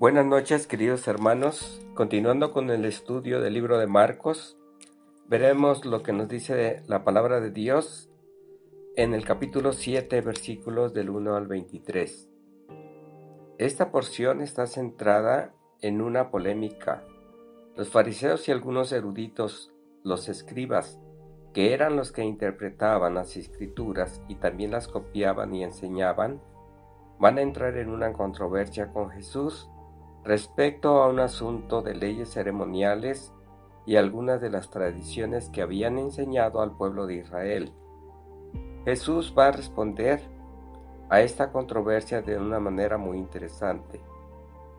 Buenas noches, queridos hermanos. Continuando con el estudio del libro de Marcos, veremos lo que nos dice la palabra de Dios en el capítulo 7, versículos del 1 al 23. Esta porción está centrada en una polémica. Los fariseos y algunos eruditos, los escribas, que eran los que interpretaban las escrituras y también las copiaban y enseñaban, van a entrar en una controversia con Jesús respecto a un asunto de leyes ceremoniales y algunas de las tradiciones que habían enseñado al pueblo de Israel. Jesús va a responder a esta controversia de una manera muy interesante,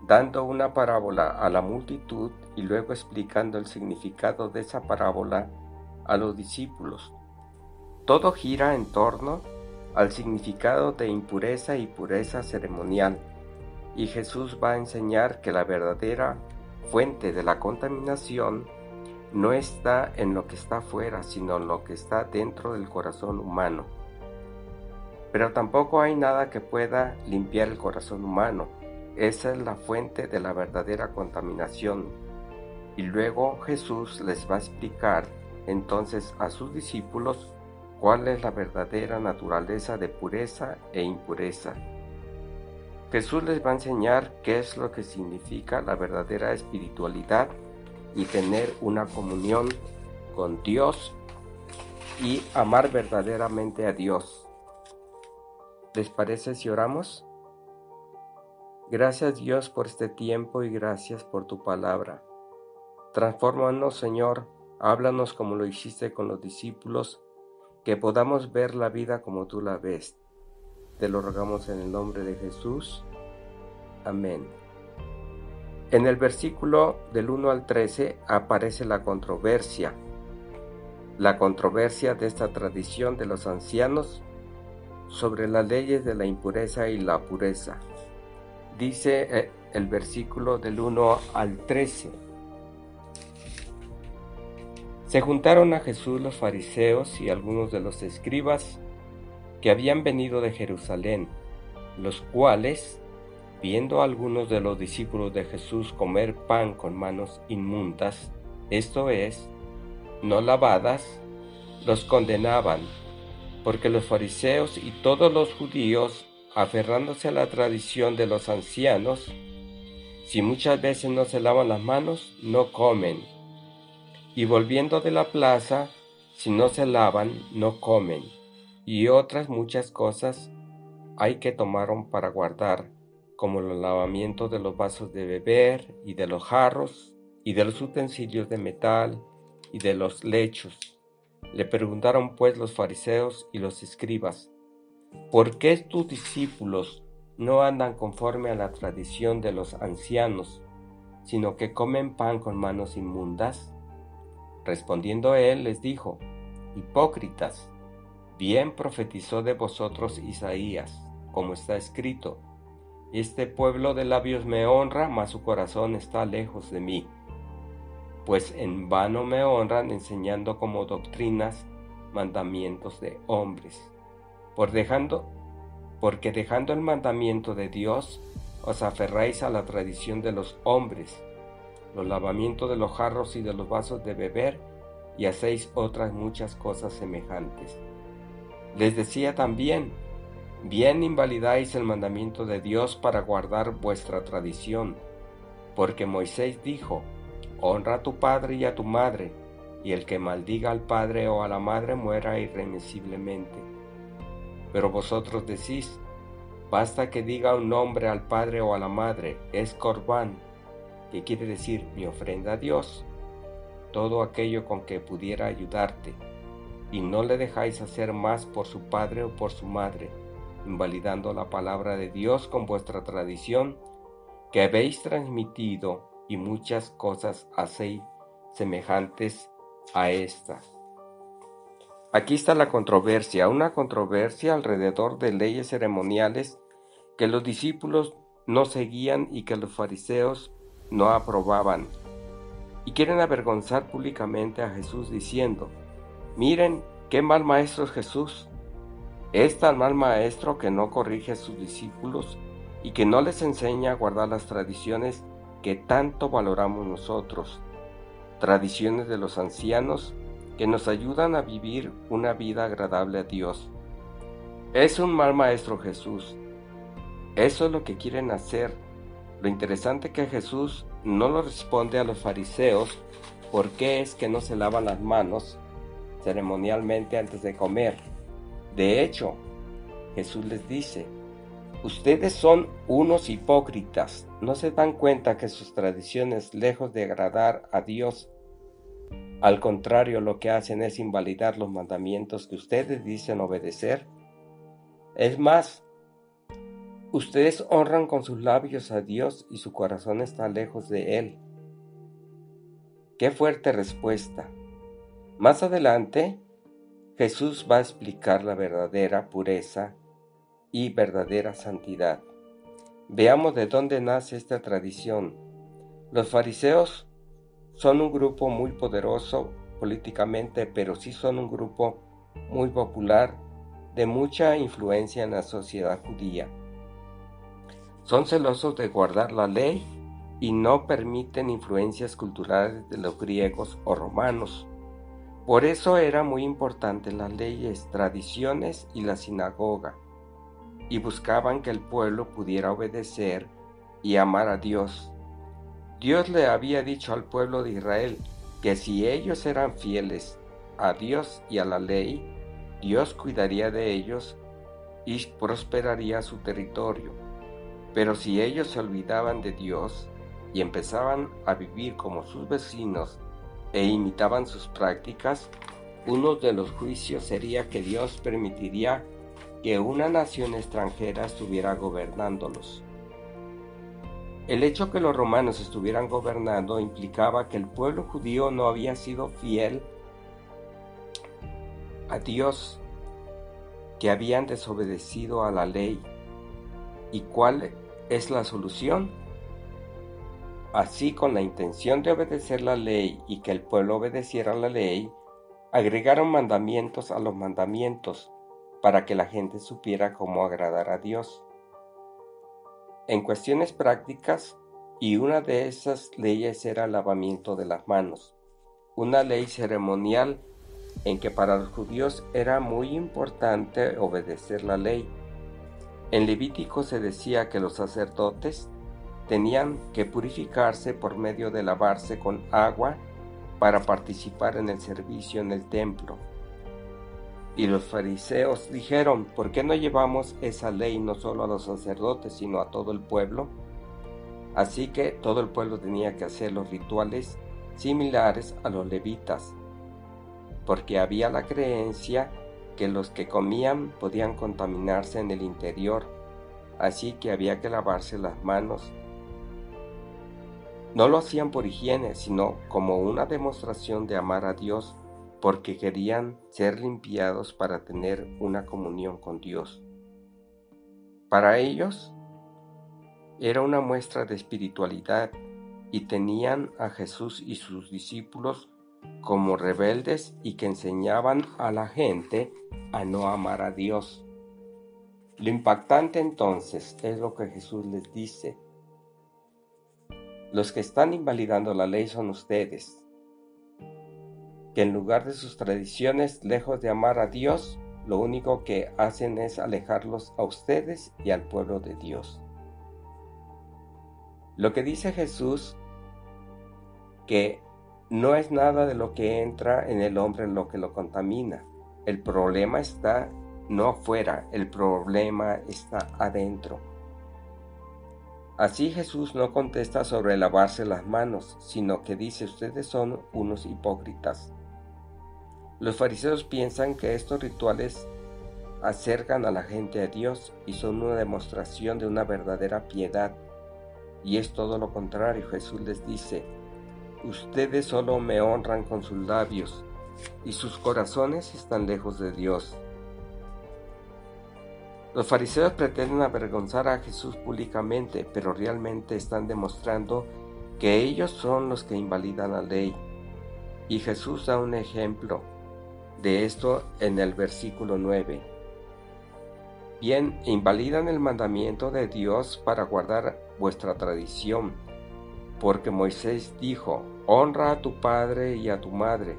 dando una parábola a la multitud y luego explicando el significado de esa parábola a los discípulos. Todo gira en torno al significado de impureza y pureza ceremonial, y Jesús va a enseñar que la verdadera fuente de la contaminación no está en lo que está afuera, sino en lo que está dentro del corazón humano. Pero tampoco hay nada que pueda limpiar el corazón humano. Esa es la fuente de la verdadera contaminación. Y luego Jesús les va a explicar entonces a sus discípulos cuál es la verdadera naturaleza de pureza e impureza. Jesús les va a enseñar qué es lo que significa la verdadera espiritualidad y tener una comunión con Dios y amar verdaderamente a Dios. ¿Les parece si oramos? Gracias Dios por este tiempo y gracias por tu palabra. Transfórmanos Señor, háblanos como lo hiciste con los discípulos, que podamos ver la vida como tú la ves. Te lo rogamos en el nombre de Jesús. Amén. En el versículo del 1 al 13 aparece la controversia, la controversia de esta tradición de los ancianos sobre las leyes de la impureza y la pureza. Dice eh, el versículo del 1 al 13. Se juntaron a Jesús los fariseos y algunos de los escribas que habían venido de Jerusalén, los cuales viendo a algunos de los discípulos de Jesús comer pan con manos inmundas, esto es, no lavadas, los condenaban, porque los fariseos y todos los judíos, aferrándose a la tradición de los ancianos, si muchas veces no se lavan las manos, no comen, y volviendo de la plaza, si no se lavan, no comen, y otras muchas cosas hay que tomaron para guardar como el lavamiento de los vasos de beber y de los jarros y de los utensilios de metal y de los lechos. Le preguntaron pues los fariseos y los escribas, ¿por qué tus discípulos no andan conforme a la tradición de los ancianos, sino que comen pan con manos inmundas? Respondiendo él les dijo, Hipócritas, bien profetizó de vosotros Isaías, como está escrito, este pueblo de labios me honra, mas su corazón está lejos de mí. Pues en vano me honran enseñando como doctrinas mandamientos de hombres. Porque dejando el mandamiento de Dios, os aferráis a la tradición de los hombres, los lavamientos de los jarros y de los vasos de beber, y hacéis otras muchas cosas semejantes. Les decía también, Bien invalidáis el mandamiento de Dios para guardar vuestra tradición, porque Moisés dijo, Honra a tu padre y a tu madre, y el que maldiga al padre o a la madre muera irremisiblemente. Pero vosotros decís, basta que diga un nombre al padre o a la madre, es corbán, que quiere decir mi ofrenda a Dios, todo aquello con que pudiera ayudarte, y no le dejáis hacer más por su padre o por su madre invalidando la palabra de Dios con vuestra tradición que habéis transmitido y muchas cosas hacéis semejantes a estas. Aquí está la controversia, una controversia alrededor de leyes ceremoniales que los discípulos no seguían y que los fariseos no aprobaban. Y quieren avergonzar públicamente a Jesús diciendo, miren qué mal maestro es Jesús, es tan mal maestro que no corrige a sus discípulos y que no les enseña a guardar las tradiciones que tanto valoramos nosotros, tradiciones de los ancianos que nos ayudan a vivir una vida agradable a Dios. Es un mal maestro Jesús. Eso es lo que quieren hacer. Lo interesante es que Jesús no lo responde a los fariseos por qué es que no se lavan las manos ceremonialmente antes de comer. De hecho, Jesús les dice, ustedes son unos hipócritas, no se dan cuenta que sus tradiciones, lejos de agradar a Dios, al contrario lo que hacen es invalidar los mandamientos que ustedes dicen obedecer. Es más, ustedes honran con sus labios a Dios y su corazón está lejos de Él. Qué fuerte respuesta. Más adelante, Jesús va a explicar la verdadera pureza y verdadera santidad. Veamos de dónde nace esta tradición. Los fariseos son un grupo muy poderoso políticamente, pero sí son un grupo muy popular de mucha influencia en la sociedad judía. Son celosos de guardar la ley y no permiten influencias culturales de los griegos o romanos. Por eso era muy importante las leyes, tradiciones y la sinagoga, y buscaban que el pueblo pudiera obedecer y amar a Dios. Dios le había dicho al pueblo de Israel que si ellos eran fieles a Dios y a la ley, Dios cuidaría de ellos y prosperaría su territorio. Pero si ellos se olvidaban de Dios y empezaban a vivir como sus vecinos e imitaban sus prácticas, uno de los juicios sería que Dios permitiría que una nación extranjera estuviera gobernándolos. El hecho que los romanos estuvieran gobernando implicaba que el pueblo judío no había sido fiel a Dios, que habían desobedecido a la ley. ¿Y cuál es la solución? Así, con la intención de obedecer la ley y que el pueblo obedeciera la ley, agregaron mandamientos a los mandamientos para que la gente supiera cómo agradar a Dios. En cuestiones prácticas, y una de esas leyes era el lavamiento de las manos, una ley ceremonial en que para los judíos era muy importante obedecer la ley. En Levítico se decía que los sacerdotes tenían que purificarse por medio de lavarse con agua para participar en el servicio en el templo. Y los fariseos dijeron, ¿por qué no llevamos esa ley no solo a los sacerdotes, sino a todo el pueblo? Así que todo el pueblo tenía que hacer los rituales similares a los levitas, porque había la creencia que los que comían podían contaminarse en el interior, así que había que lavarse las manos no lo hacían por higiene, sino como una demostración de amar a Dios, porque querían ser limpiados para tener una comunión con Dios. Para ellos era una muestra de espiritualidad y tenían a Jesús y sus discípulos como rebeldes y que enseñaban a la gente a no amar a Dios. Lo impactante entonces es lo que Jesús les dice los que están invalidando la ley son ustedes, que en lugar de sus tradiciones, lejos de amar a Dios, lo único que hacen es alejarlos a ustedes y al pueblo de Dios. Lo que dice Jesús, que no es nada de lo que entra en el hombre lo que lo contamina. El problema está no afuera, el problema está adentro. Así Jesús no contesta sobre lavarse las manos, sino que dice ustedes son unos hipócritas. Los fariseos piensan que estos rituales acercan a la gente a Dios y son una demostración de una verdadera piedad. Y es todo lo contrario. Jesús les dice, ustedes solo me honran con sus labios y sus corazones están lejos de Dios. Los fariseos pretenden avergonzar a Jesús públicamente, pero realmente están demostrando que ellos son los que invalidan la ley. Y Jesús da un ejemplo de esto en el versículo 9. Bien, invalidan el mandamiento de Dios para guardar vuestra tradición, porque Moisés dijo, honra a tu padre y a tu madre,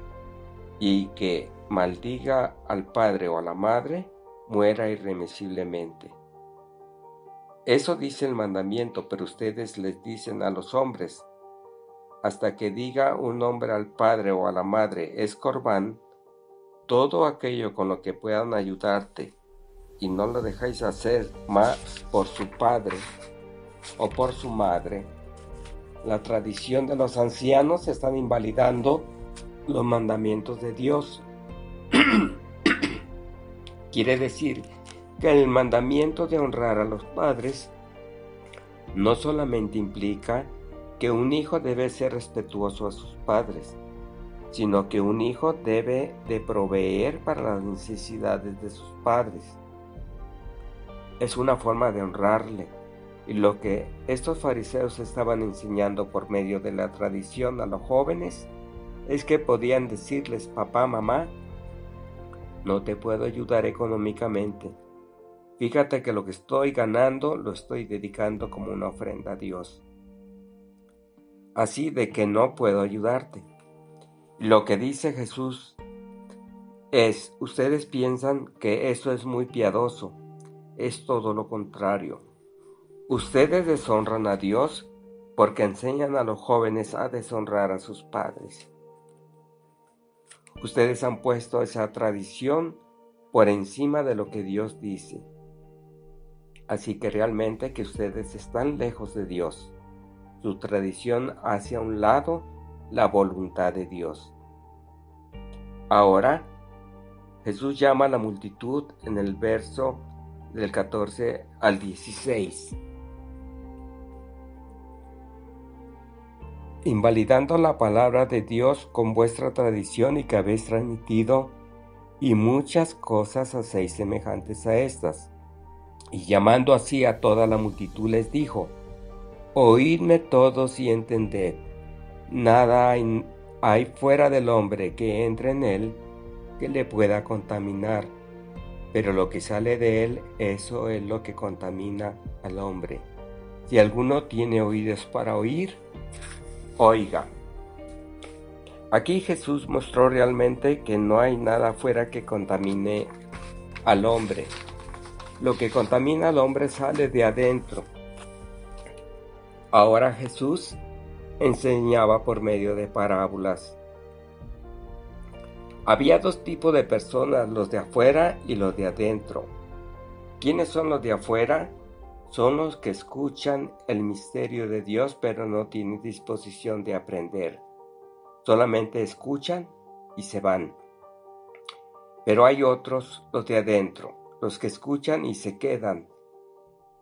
y que maldiga al padre o a la madre, muera irremisiblemente. Eso dice el mandamiento, pero ustedes les dicen a los hombres, hasta que diga un hombre al padre o a la madre, es corbán, todo aquello con lo que puedan ayudarte y no lo dejáis hacer más por su padre o por su madre, la tradición de los ancianos están invalidando los mandamientos de Dios. Quiere decir que el mandamiento de honrar a los padres no solamente implica que un hijo debe ser respetuoso a sus padres, sino que un hijo debe de proveer para las necesidades de sus padres. Es una forma de honrarle, y lo que estos fariseos estaban enseñando por medio de la tradición a los jóvenes es que podían decirles, papá, mamá, no te puedo ayudar económicamente. Fíjate que lo que estoy ganando lo estoy dedicando como una ofrenda a Dios así de que no puedo ayudarte. Lo que dice Jesús es, ustedes piensan que eso es muy piadoso, es todo lo contrario. Ustedes deshonran a Dios porque enseñan a los jóvenes a deshonrar a sus padres. Ustedes han puesto esa tradición por encima de lo que Dios dice. Así que realmente que ustedes están lejos de Dios su tradición hacia un lado la voluntad de Dios. Ahora, Jesús llama a la multitud en el verso del 14 al 16. Invalidando la palabra de Dios con vuestra tradición y que habéis transmitido, y muchas cosas hacéis semejantes a estas. Y llamando así a toda la multitud les dijo, Oídme todos y entended. Nada hay, fuera del hombre que entre en él que le pueda contaminar, pero lo que sale de él, eso es lo que contamina al hombre. Si alguno tiene oídos para oír, oiga. Aquí Jesús mostró realmente que no hay nada fuera que contamine al hombre. Lo que contamina al hombre sale de adentro Ahora Jesús enseñaba por medio de parábolas. Había dos tipos de personas, los de afuera y los de adentro. ¿Quiénes son los de afuera? Son los que escuchan el misterio de Dios pero no tienen disposición de aprender. Solamente escuchan y se van. Pero hay otros, los de adentro, los que escuchan y se quedan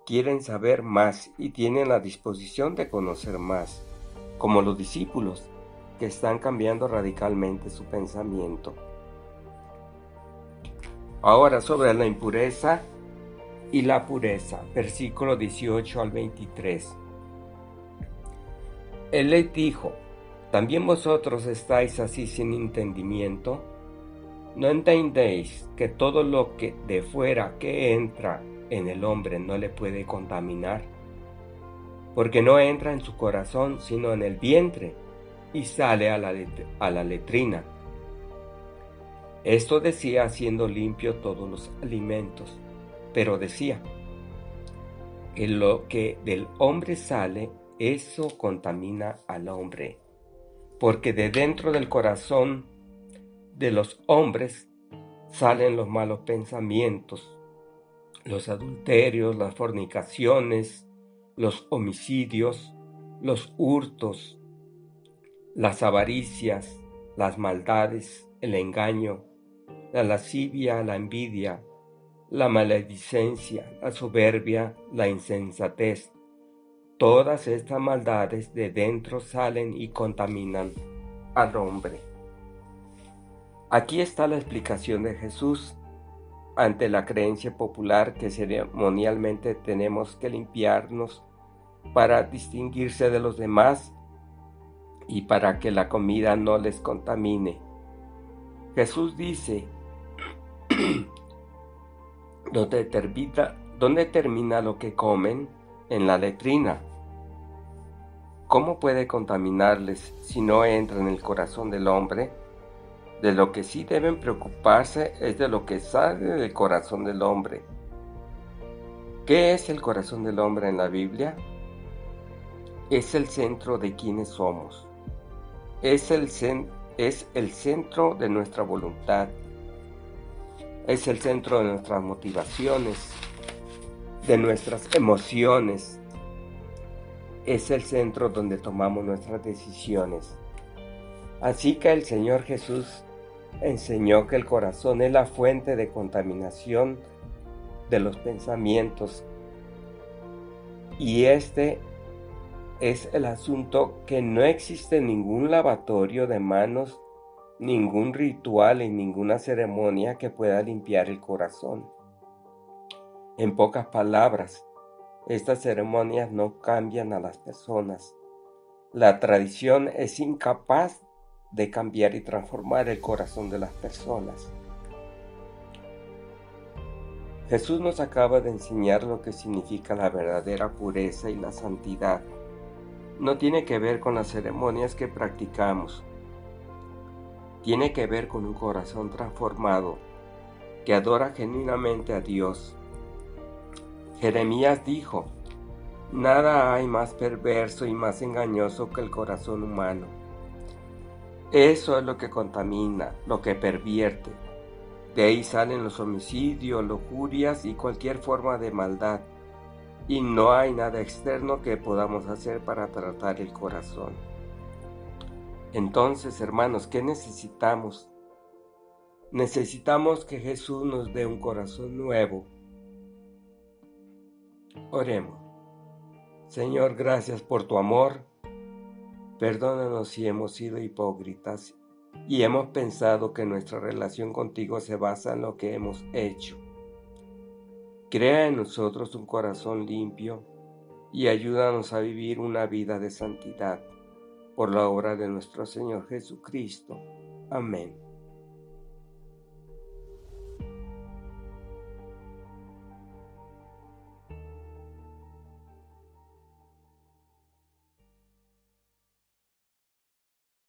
quieren saber más y tienen la disposición de conocer más, como los discípulos, que están cambiando radicalmente su pensamiento. Ahora sobre la impureza y la pureza, versículo 18 al 23. Él les dijo, ¿también vosotros estáis así sin entendimiento? ¿No entendéis que todo lo que de fuera que entra en el hombre no le puede contaminar, porque no entra en su corazón sino en el vientre y sale a la, a la letrina. Esto decía haciendo limpio todos los alimentos, pero decía que lo que del hombre sale, eso contamina al hombre, porque de dentro del corazón de los hombres salen los malos pensamientos, los adulterios, las fornicaciones, los homicidios, los hurtos, las avaricias, las maldades, el engaño, la lascivia, la envidia, la maledicencia, la soberbia, la insensatez. Todas estas maldades de dentro salen y contaminan al hombre. Aquí está la explicación de Jesús ante la creencia popular que ceremonialmente tenemos que limpiarnos para distinguirse de los demás y para que la comida no les contamine. Jesús dice donde termina lo que comen en la letrina. ¿Cómo puede contaminarles si no entra en el corazón del hombre? De lo que sí deben preocuparse es de lo que sale del corazón del hombre. ¿Qué es el corazón del hombre en la Biblia? Es el centro de quienes somos. Es el, es el centro de nuestra voluntad. Es el centro de nuestras motivaciones, de nuestras emociones. Es el centro donde tomamos nuestras decisiones. Así que el Señor Jesús enseñó que el corazón es la fuente de contaminación de los pensamientos. Y este es el asunto que no existe ningún lavatorio de manos, ningún ritual y ninguna ceremonia que pueda limpiar el corazón. En pocas palabras, estas ceremonias no cambian a las personas. La tradición es incapaz de cambiar y transformar el corazón de las personas. Jesús nos acaba de enseñar lo que significa la verdadera pureza y la santidad. No tiene que ver con las ceremonias que practicamos. Tiene que ver con un corazón transformado que adora genuinamente a Dios. Jeremías dijo, Nada hay más perverso y más engañoso que el corazón humano. Eso es lo que contamina, lo que pervierte, de ahí salen los homicidios, lujurias y cualquier forma de maldad. Y no hay nada externo que podamos hacer para tratar el corazón. Entonces, hermanos, ¿qué necesitamos? Necesitamos que Jesús nos dé un corazón nuevo. Oremos. Señor, gracias por tu amor. Perdónanos si hemos sido hipócritas y hemos pensado que nuestra relación contigo se basa en lo que hemos hecho. Crea en nosotros un corazón limpio y ayúdanos a vivir una vida de santidad por la obra de nuestro Señor Jesucristo. Amén.